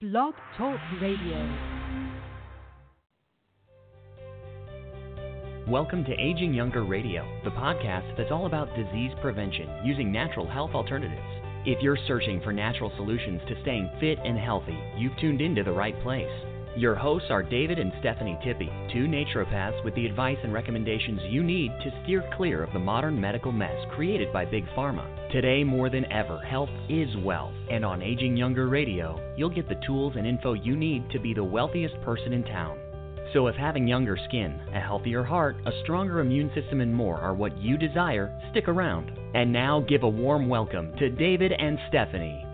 Blog Talk Radio. Welcome to Aging Younger Radio, the podcast that's all about disease prevention using natural health alternatives. If you're searching for natural solutions to staying fit and healthy, you've tuned into the right place. Your hosts are David and Stephanie Tippy, two naturopaths with the advice and recommendations you need to steer clear of the modern medical mess created by Big Pharma. Today, more than ever, health is wealth, and on Aging Younger Radio, you'll get the tools and info you need to be the wealthiest person in town. So, if having younger skin, a healthier heart, a stronger immune system, and more are what you desire, stick around. And now, give a warm welcome to David and Stephanie.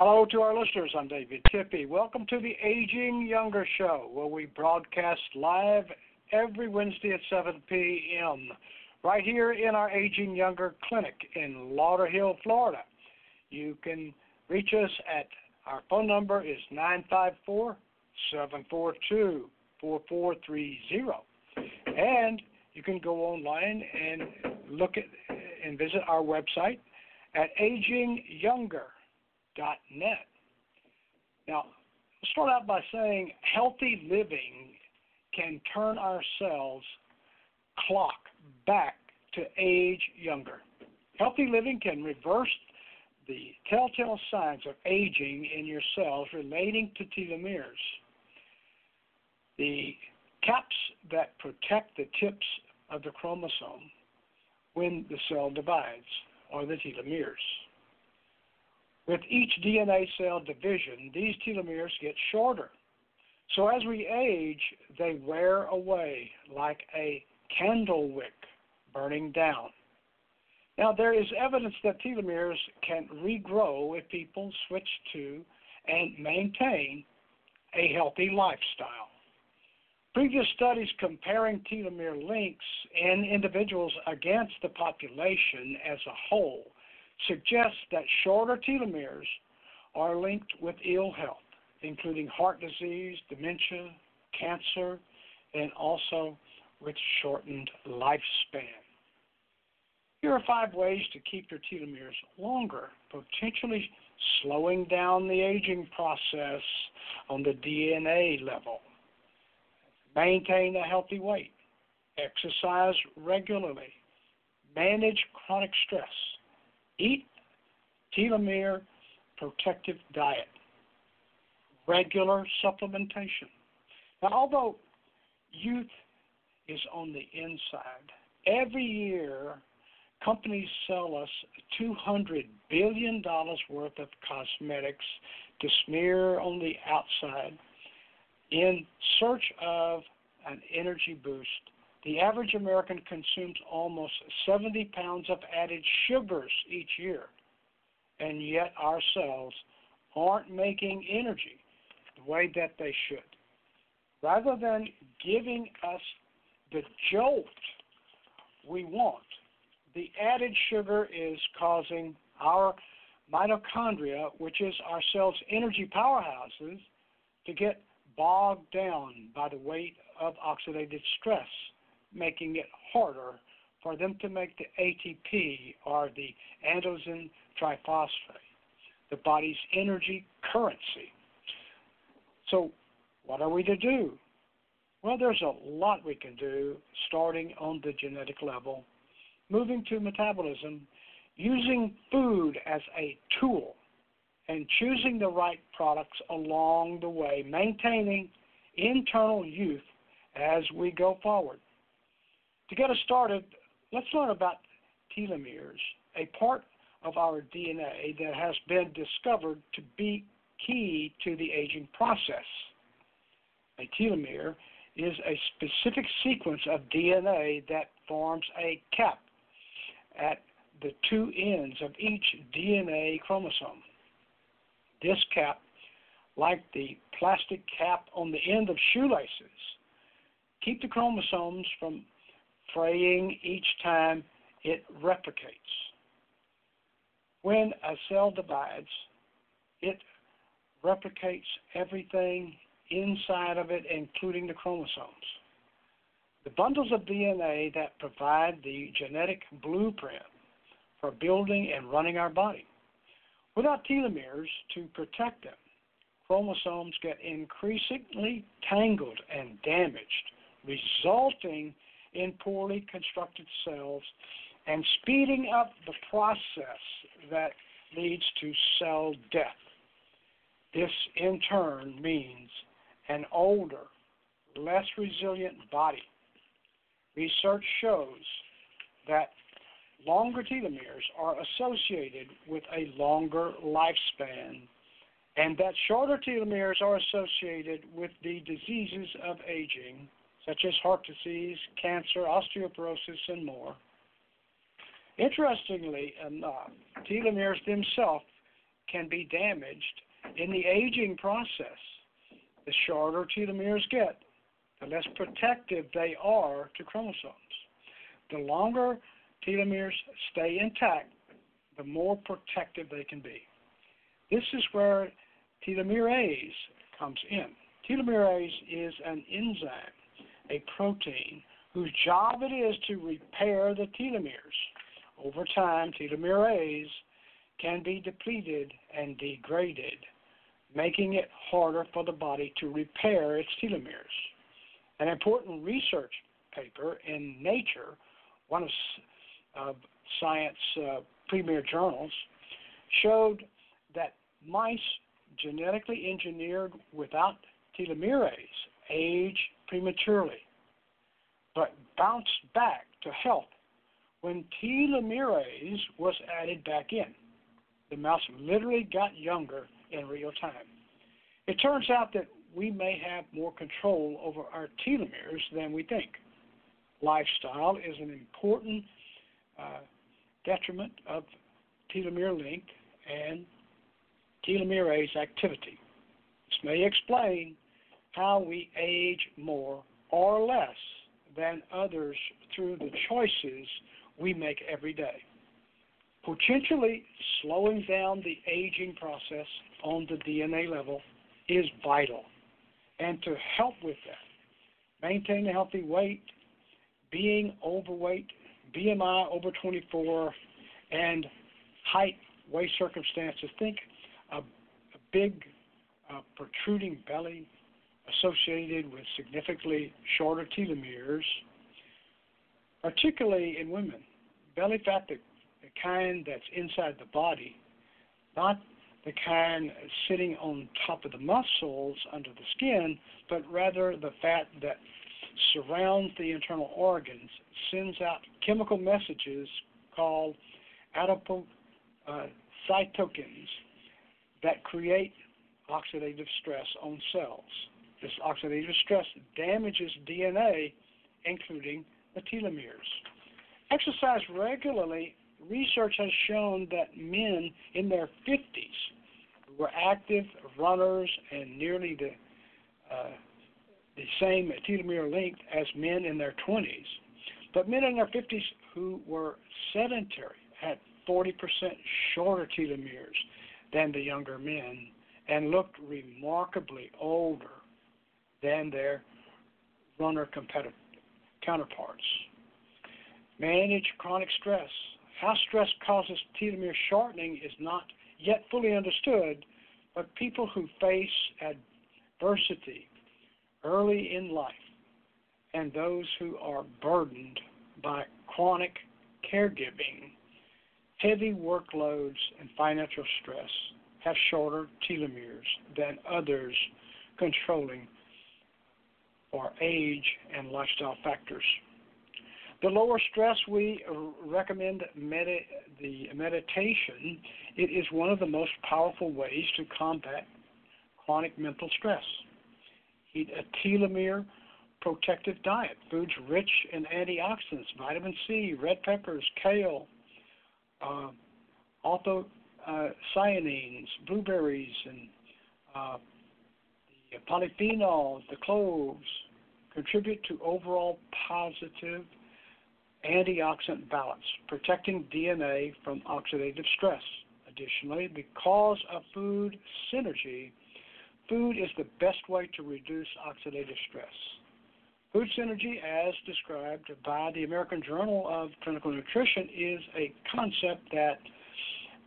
Hello to our listeners. I'm David Tippy. Welcome to the Aging Younger Show, where we broadcast live every Wednesday at 7 p.m. right here in our Aging Younger Clinic in Lauderhill, Florida. You can reach us at our phone number is 954 742 4430. And you can go online and look at and visit our website at agingyounger.com net. Now, let's start out by saying healthy living can turn our cells clock back to age younger. Healthy living can reverse the telltale signs of aging in your cells relating to telomeres. The caps that protect the tips of the chromosome when the cell divides are the telomeres. With each DNA cell division, these telomeres get shorter. So as we age, they wear away like a candle wick burning down. Now, there is evidence that telomeres can regrow if people switch to and maintain a healthy lifestyle. Previous studies comparing telomere lengths in individuals against the population as a whole suggests that shorter telomeres are linked with ill health, including heart disease, dementia, cancer, and also with shortened lifespan. Here are five ways to keep your telomeres longer, potentially slowing down the aging process on the DNA level. Maintain a healthy weight. Exercise regularly. Manage chronic stress eat telomere protective diet, regular supplementation. Now, although youth is on the inside, every year companies sell us $200 billion worth of cosmetics to smear on the outside in search of an energy boost the average American consumes almost 70 pounds of added sugars each year, and yet our cells aren't making energy the way that they should. Rather than giving us the jolt we want, the added sugar is causing our mitochondria, which is our cells' energy powerhouses, to get bogged down by the weight of oxidative stress making it harder for them to make the ATP or the adenosine triphosphate, the body's energy currency. So, what are we to do? Well, there's a lot we can do starting on the genetic level, moving to metabolism, using food as a tool, and choosing the right products along the way, maintaining internal youth as we go forward. To get us started, let's learn about telomeres, a part of our DNA that has been discovered to be key to the aging process. A telomere is a specific sequence of DNA that forms a cap at the two ends of each DNA chromosome. This cap, like the plastic cap on the end of shoelaces, keep the chromosomes from fraying each time it replicates. When a cell divides, it replicates everything inside of it, including the chromosomes. The bundles of DNA that provide the genetic blueprint for building and running our body. Without telomeres to protect them, chromosomes get increasingly tangled and damaged, resulting in poorly constructed cells and speeding up the process that leads to cell death. This in turn means an older, less resilient body. Research shows that longer telomeres are associated with a longer lifespan, and that shorter telomeres are associated with the diseases of aging, such as heart disease, cancer, osteoporosis, and more. Interestingly enough, telomeres themselves can be damaged in the aging process. The shorter telomeres get, the less protective they are to chromosomes. The longer telomeres stay intact, the more protective they can be. This is where telomerase comes in. Telomerase is an enzyme, a protein, whose job it is to repair the telomeres. Over time, telomerase can be depleted and degraded, making it harder for the body to repair its telomeres. An important research paper in Nature, one of uh, uh, premier journals, showed that mice genetically engineered without telomerase age prematurely, but bounced back to health when telomerase was added back in. The mouse literally got younger in real time. It turns out that we may have more control over our telomeres than we think. Lifestyle is an important uh, detriment of telomere length and telomerase activity. This may explain how we age more or less than others through the choices we make every day. Potentially slowing down the aging process on the DNA level is vital. And to help with that, maintain a healthy weight, being overweight, BMI over 24, and height, weight circumstances. Think a, a big uh, protruding belly associated with significantly shorter telomeres, particularly in women. Belly fat, the, the kind that's inside the body, not the kind sitting on top of the muscles under the skin, but rather the fat that surrounds the internal organs, sends out chemical messages called adipocytokines uh, that create oxidative stress on cells. This oxidative stress damages DNA, including the telomeres. Exercise regularly research has shown that men in their 50s who were active runners and nearly the uh, the same telomere length as men in their 20s, but men in their 50s who were sedentary had 40% shorter telomeres than the younger men and looked remarkably older than their runner counterparts. Manage chronic stress. How stress causes telomere shortening is not yet fully understood, but people who face adversity early in life and those who are burdened by chronic caregiving, heavy workloads, and financial stress have shorter telomeres than others controlling for age and lifestyle factors. The lower stress we recommend med- the meditation. It is one of the most powerful ways to combat chronic mental stress. Eat a telomere protective diet, foods rich in antioxidants, vitamin C, red peppers, kale, uh, also uh, blueberries, and uh, the polyphenols, the cloves, contribute to overall positive antioxidant balance, protecting DNA from oxidative stress. Additionally, because of food synergy, food is the best way to reduce oxidative stress. Food synergy, as described by the American Journal of Clinical Nutrition, is a concept that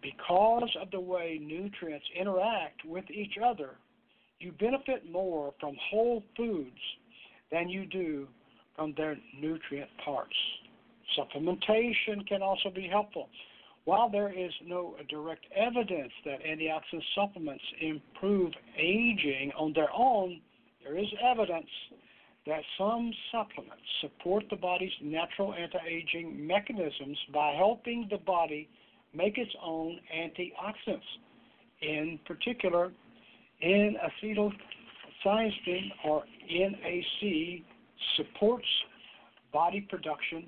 because of the way nutrients interact with each other, you benefit more from whole foods than you do from their nutrient parts. Supplementation can also be helpful. While there is no direct evidence that antioxidant supplements improve aging on their own, there is evidence that some supplements support the body's natural anti-aging mechanisms by helping the body make its own antioxidants. In particular, N-acetylcysteine or NAC supports body production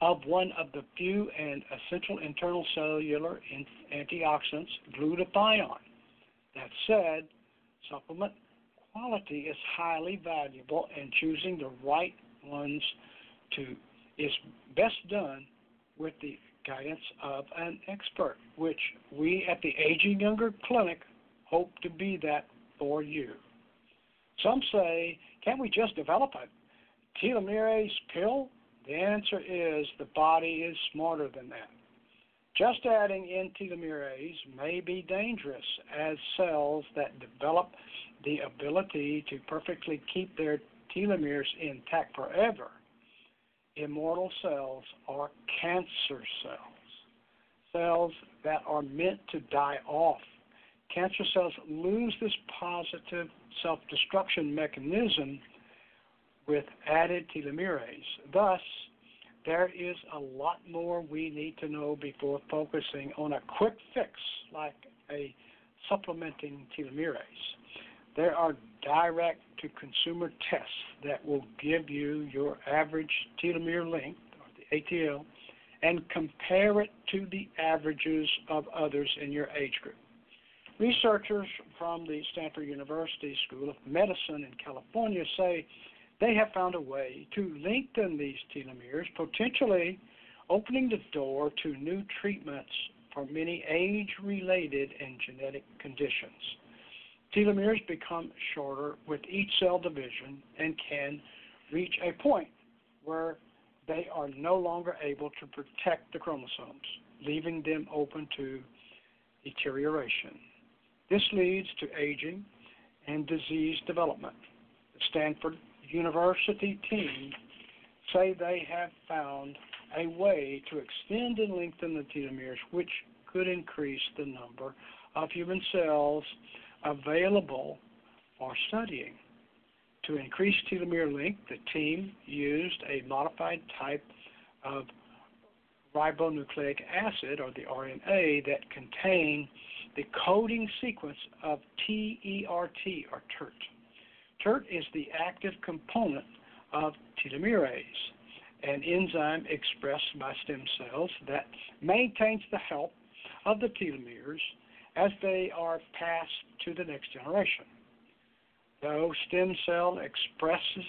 of one of the few and essential internal cellular antioxidants, glutathione. That said, supplement quality is highly valuable, and choosing the right ones to is best done with the guidance of an expert, which we at the Aging Younger Clinic hope to be that for you. Some say, can't we just develop a telomerase pill? The answer is the body is smarter than that. Just adding in telomerase may be dangerous as cells that develop the ability to perfectly keep their telomeres intact forever. Immortal cells are cancer cells, cells that are meant to die off. Cancer cells lose this positive self destruction mechanism with added telomerase. Thus, there is a lot more we need to know before focusing on a quick fix like a supplementing telomerase. There are direct to consumer tests that will give you your average telomere length, or the ATL, and compare it to the averages of others in your age group. Researchers from the Stanford University School of Medicine in California say they have found a way to lengthen these telomeres, potentially opening the door to new treatments for many age related and genetic conditions. Telomeres become shorter with each cell division and can reach a point where they are no longer able to protect the chromosomes, leaving them open to deterioration. This leads to aging and disease development. The Stanford University team say they have found a way to extend and lengthen the telomeres, which could increase the number of human cells available for studying. To increase telomere length, the team used a modified type of ribonucleic acid, or the RNA, that contained the coding sequence of TERT, or TERT. TERT is the active component of telomerase, an enzyme expressed by stem cells that maintains the health of the telomeres as they are passed to the next generation. Though stem cell expresses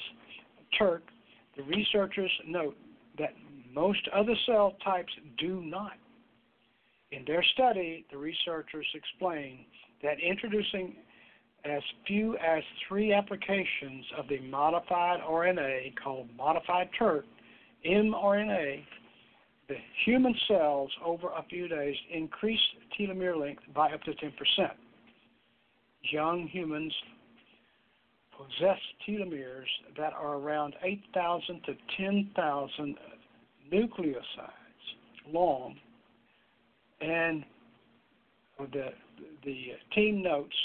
TERT, the researchers note that most other cell types do not. In their study, the researchers explain that introducing as few as three applications of the modified RNA called modified TERT, mRNA, the human cells over a few days increase telomere length by up to 10%. Young humans possess telomeres that are around 8,000 to 10,000 nucleosides long, and the the team notes,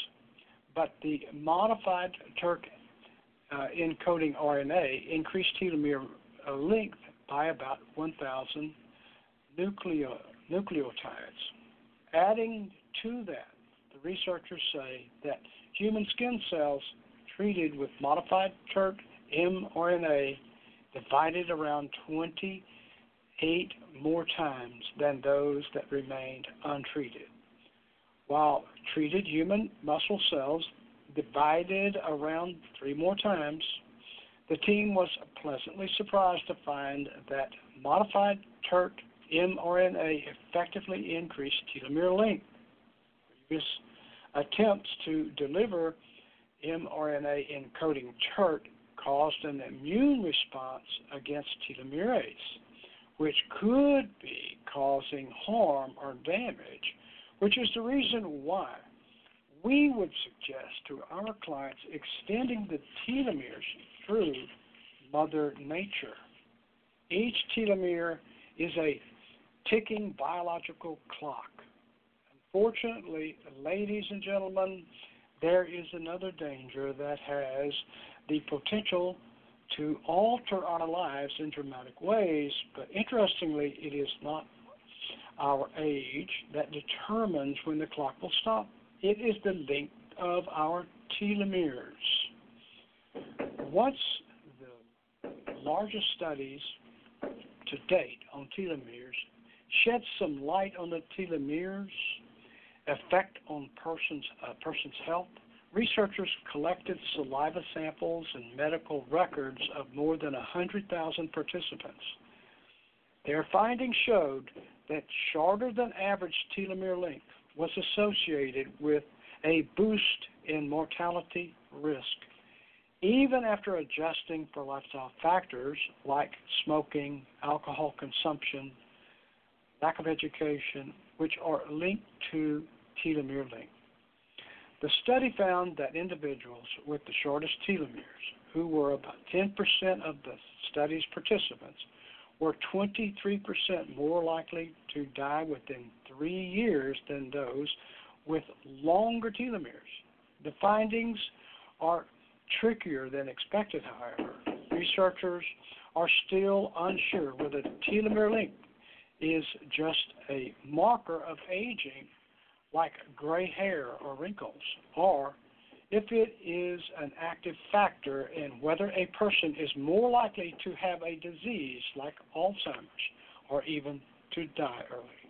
but the modified TERT uh, encoding RNA increased telomere length by about 1,000 nucleo, nucleotides. Adding to that, the researchers say that human skin cells treated with modified TERT mRNA divided around 28 more times than those that remained untreated. While treated human muscle cells divided around three more times, the team was pleasantly surprised to find that modified TERT mRNA effectively increased telomere length. Previous attempts to deliver mRNA encoding TERT caused an immune response against telomerase, which could be causing harm or damage which is the reason why we would suggest to our clients extending the telomeres through Mother Nature. Each telomere is a ticking biological clock. Unfortunately, ladies and gentlemen, there is another danger that has the potential to alter our lives in dramatic ways, but interestingly, it is not our age that determines when the clock will stop. It is the length of our telomeres. What's the largest studies to date on telomeres shed some light on the telomeres effect on person's uh, person's health, researchers collected saliva samples and medical records of more than 100,000 participants. Their findings showed that shorter than average telomere length was associated with a boost in mortality risk, even after adjusting for lifestyle factors like smoking, alcohol consumption, lack of education, which are linked to telomere length. The study found that individuals with the shortest telomeres, who were about 10% of the study's participants, were 23% more likely to die within three years than those with longer telomeres. The findings are trickier than expected, however. Researchers are still unsure whether telomere length is just a marker of aging, like gray hair or wrinkles, or if it is an active factor in whether a person is more likely to have a disease like Alzheimer's or even to die early.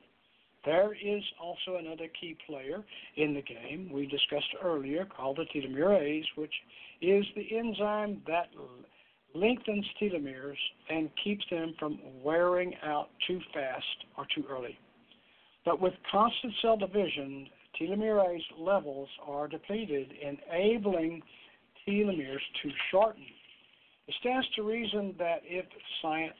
There is also another key player in the game we discussed earlier called the telomerase, which is the enzyme that lengthens telomeres and keeps them from wearing out too fast or too early. But with constant cell division, telomerase levels are depleted, enabling telomeres to shorten. It stands to reason that if science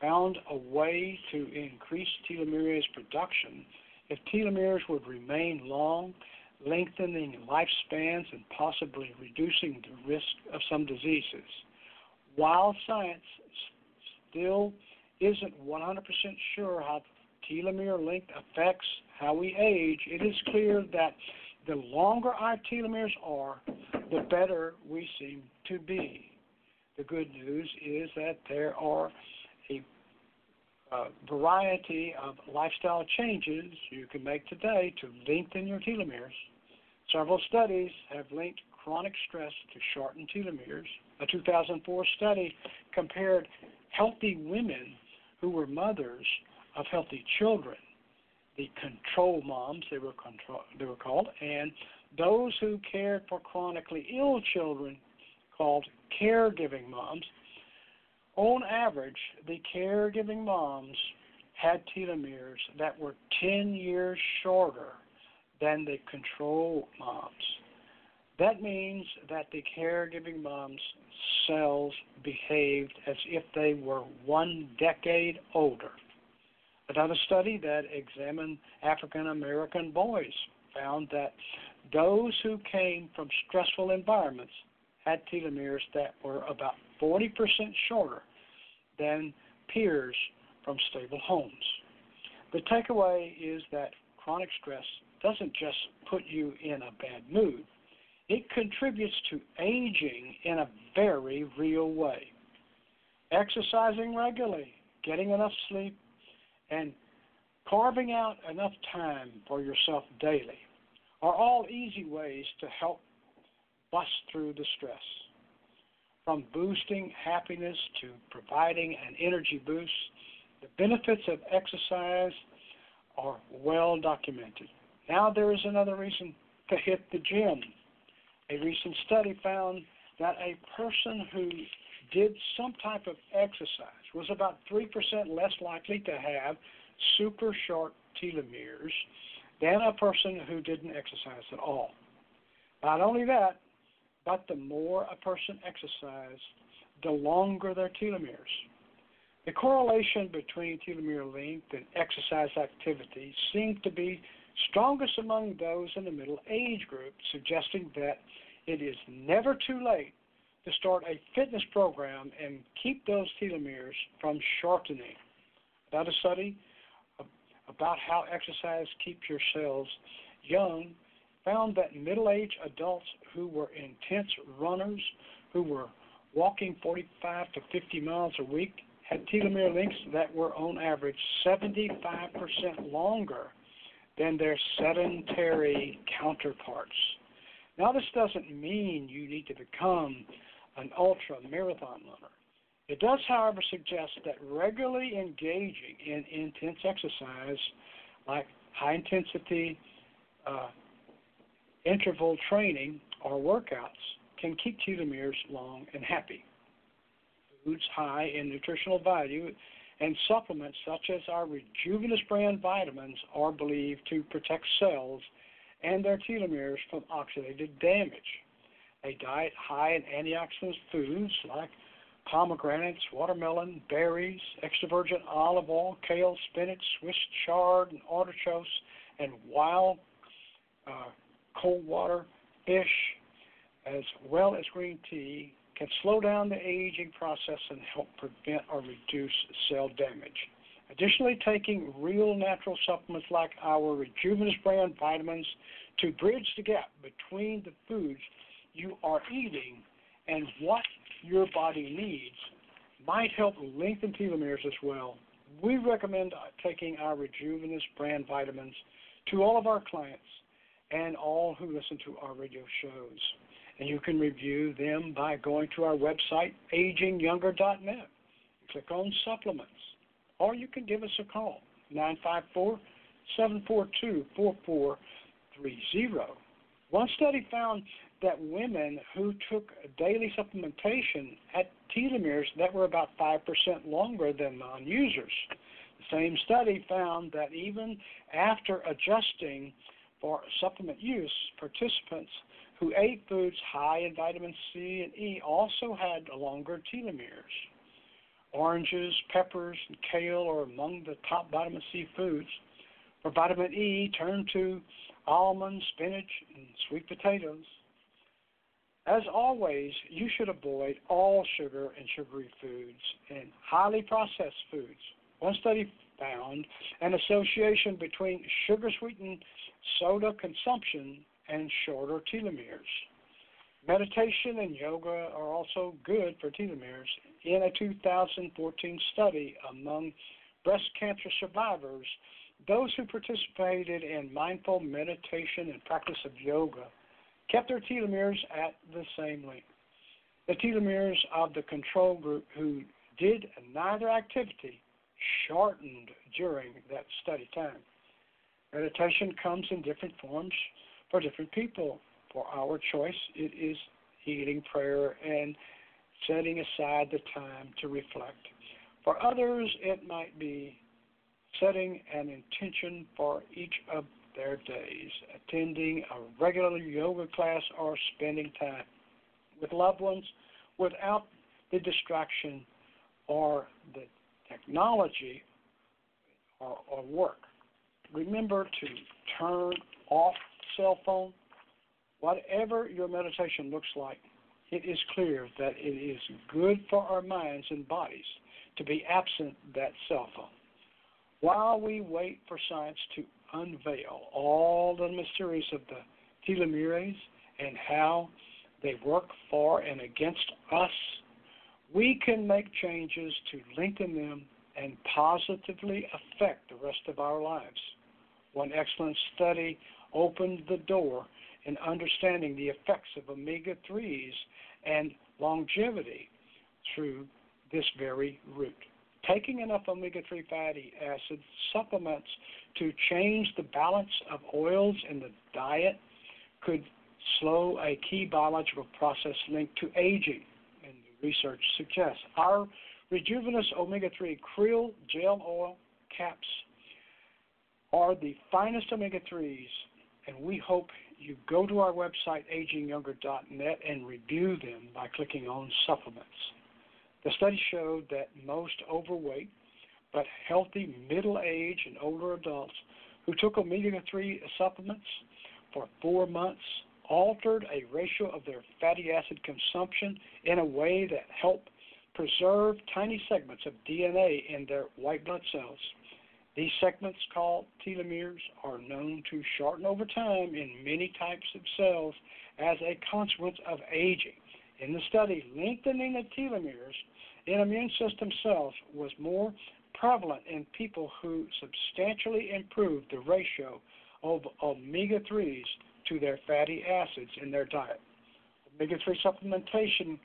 found a way to increase telomerase production, if telomeres would remain long, lengthening lifespans and possibly reducing the risk of some diseases. While science still isn't 100% sure how telomere length affects how we age, it is clear that the longer our telomeres are, the better we seem to be. The good news is that there are a uh, variety of lifestyle changes you can make today to lengthen your telomeres. Several studies have linked chronic stress to shortened telomeres. A 2004 study compared healthy women who were mothers of healthy children, the control moms they were control, they were called, and those who cared for chronically ill children called caregiving moms. On average, the caregiving moms had telomeres that were 10 years shorter than the control moms. That means that the caregiving mom's cells behaved as if they were one decade older. Another study that examined African American boys found that those who came from stressful environments had telomeres that were about 40% shorter than peers from stable homes. The takeaway is that chronic stress doesn't just put you in a bad mood, it contributes to aging in a very real way. Exercising regularly, getting enough sleep, and carving out enough time for yourself daily are all easy ways to help bust through the stress. From boosting happiness to providing an energy boost, the benefits of exercise are well documented. Now there is another reason to hit the gym. A recent study found that a person who did some type of exercise was about 3% less likely to have super short telomeres than a person who didn't exercise at all. Not only that, but the more a person exercised, the longer their telomeres. The correlation between telomere length and exercise activity seemed to be strongest among those in the middle age group, suggesting that it is never too late to start a fitness program and keep those telomeres from shortening. About a study about how exercise keeps your cells young found that middle aged adults who were intense runners, who were walking 45 to 50 miles a week, had telomere lengths that were on average 75% longer than their sedentary counterparts. Now, this doesn't mean you need to become an ultra marathon runner. It does, however, suggest that regularly engaging in intense exercise, like high intensity uh, interval training or workouts, can keep telomeres long and happy. Foods high in nutritional value and supplements such as our Rejuvenous brand vitamins are believed to protect cells and their telomeres from oxidative damage. A diet high in antioxidant foods like pomegranates, watermelon, berries, extra virgin olive oil, kale, spinach, Swiss chard, and artichokes, and wild uh, cold water, fish, as well as green tea, can slow down the aging process and help prevent or reduce cell damage. Additionally, taking real natural supplements like our Rejuvenous brand vitamins to bridge the gap between the foods you are eating and what your body needs might help lengthen telomeres as well. We recommend taking our Rejuvenous brand vitamins to all of our clients and all who listen to our radio shows. And you can review them by going to our website, agingyounger.net. Click on supplements. Or you can give us a call, 954 742 4430. One study found that women who took daily supplementation had telomeres that were about 5% longer than non users. The same study found that even after adjusting for supplement use, participants who ate foods high in vitamin C and E also had longer telomeres. Oranges, peppers, and kale are among the top vitamin C foods. For vitamin E, turn to almonds, spinach, and sweet potatoes. As always, you should avoid all sugar and sugary foods and highly processed foods. One study found an association between sugar sweetened soda consumption and shorter telomeres. Meditation and yoga are also good for telomeres. In a 2014 study among breast cancer survivors, those who participated in mindful meditation and practice of yoga kept their telomeres at the same length. The telomeres of the control group who did neither activity shortened during that study time. Meditation comes in different forms for different people. For our choice, it is healing prayer and setting aside the time to reflect. For others, it might be setting an intention for each of their days, attending a regular yoga class, or spending time with loved ones without the distraction or the technology or, or work. Remember to turn off cell phone. Whatever your meditation looks like, it is clear that it is good for our minds and bodies to be absent that cell phone. While we wait for science to unveil all the mysteries of the telomeres and how they work for and against us, we can make changes to lengthen them and positively affect the rest of our lives. One excellent study opened the door in understanding the effects of omega 3s and longevity through this very route. Taking enough omega 3 fatty acid supplements to change the balance of oils in the diet could slow a key biological process linked to aging, and the research suggests. Our Rejuvenous Omega 3 Krill Gel Oil caps are the finest omega 3s, and we hope you go to our website, agingyounger.net, and review them by clicking on supplements. The study showed that most overweight but healthy middle aged and older adults who took omega 3 supplements for four months altered a ratio of their fatty acid consumption in a way that helped preserve tiny segments of DNA in their white blood cells. These segments, called telomeres, are known to shorten over time in many types of cells as a consequence of aging. In the study, lengthening of telomeres in immune system cells was more prevalent in people who substantially improved the ratio of omega 3s to their fatty acids in their diet. Omega 3 supplementation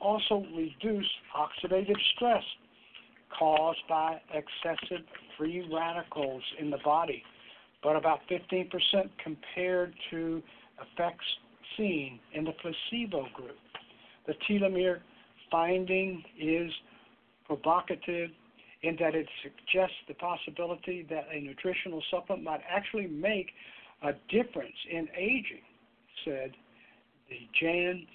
also reduced oxidative stress caused by excessive free radicals in the body, but about 15% compared to effects seen in the placebo group. The telomere finding is provocative in that it suggests the possibility that a nutritional supplement might actually make a difference in aging, said the Jan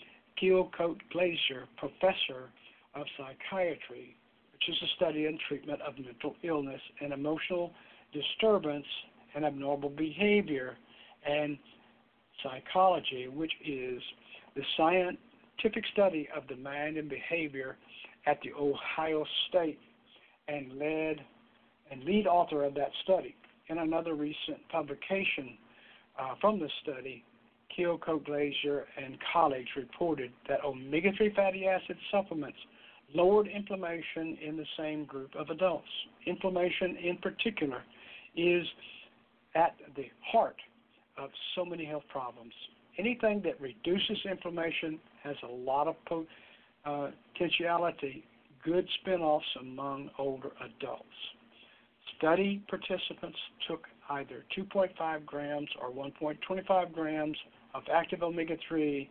Kiecolt Glaser Professor of Psychiatry, which is a study and treatment of mental illness and emotional disturbance and abnormal behavior, and psychology, which is the scientific study of the mind and behavior at the Ohio State and led and lead author of that study. In another recent publication uh, from the study, Kiecolt Glaser and colleagues reported that omega 3 fatty acid supplements lowered inflammation in the same group of adults. Inflammation, in particular, is at the heart of so many health problems. Anything that reduces inflammation has a lot of uh, potentiality good spin-offs among older adults. Study participants took either 2.5 grams or 1.25 grams of active omega-3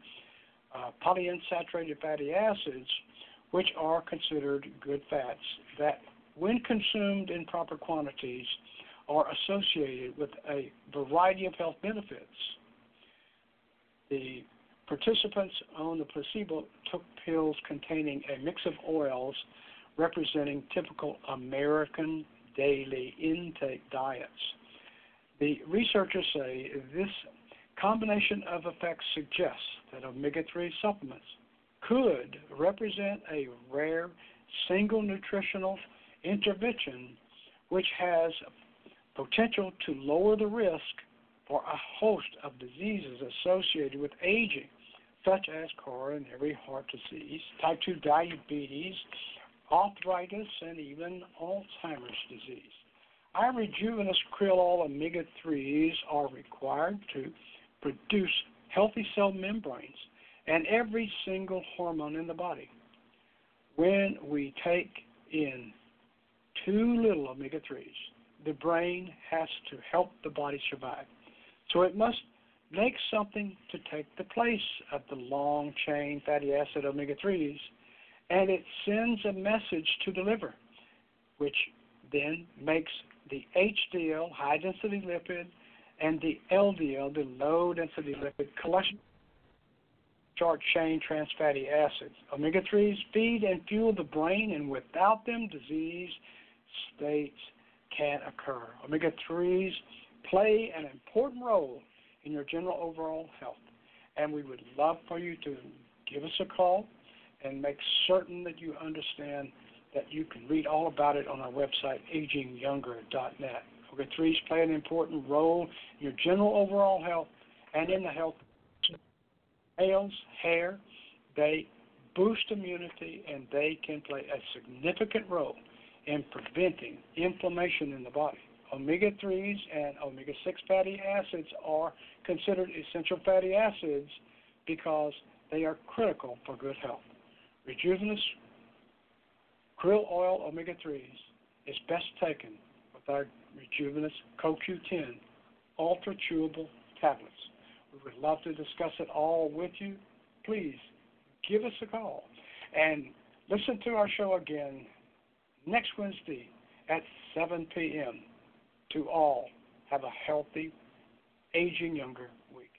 uh, polyunsaturated fatty acids, which are considered good fats that, when consumed in proper quantities, are associated with a variety of health benefits. The Participants on the placebo took pills containing a mix of oils representing typical American daily intake diets. The researchers say this combination of effects suggests that omega 3 supplements could represent a rare single nutritional intervention which has potential to lower the risk for a host of diseases associated with aging, such as coronary heart disease, type 2 diabetes, arthritis, and even Alzheimer's disease. Our rejuvenous krill oil omega 3s are required to produce healthy cell membranes and every single hormone in the body. When we take in too little omega 3s, the brain has to help the body survive. So it must make something to take the place of the long chain fatty acid omega 3s, and it sends a message to the liver, which then makes the HDL, high density lipid, and the LDL, the low density lipid, cholesterol short chain trans fatty acids. Omega 3s feed and fuel the brain, and without them, disease states can occur. Omega 3s play an important role in your general overall health. And we would love for you to give us a call and make certain that you understand that you can read all about it on our website, agingyounger.net. Omega 3s play an important role in your general overall health and in the health of nails, hair. They boost immunity and they can play a significant role in preventing inflammation in the body omega 3s and omega 6 fatty acids are considered essential fatty acids because they are critical for good health. Rejuvenous krill oil omega 3s is best taken with our Rejuvenous CoQ10 ultra chewable tablets. We would love to discuss it all with you. Please give us a call and listen to our show again next Wednesday at 7 p.m to all have a healthy, aging younger week.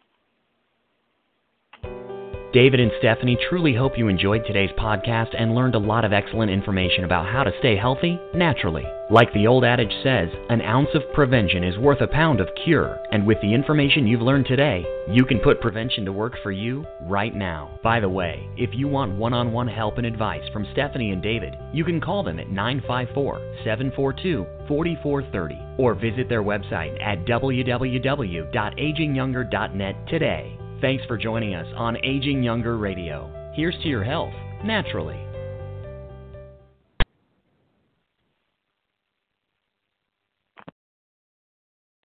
David and Stephanie truly hope you enjoyed today's podcast and learned a lot of excellent information about how to stay healthy naturally. Like the old adage says, an ounce of prevention is worth a pound of cure. And with the information you've learned today, you can put prevention to work for you right now. By the way, if you want one on one help and advice from Stephanie and David, you can call them at 954 742 4430 or visit their website at www.agingyounger.net today. Thanks for joining us on Aging Younger Radio. Here's to your health, naturally.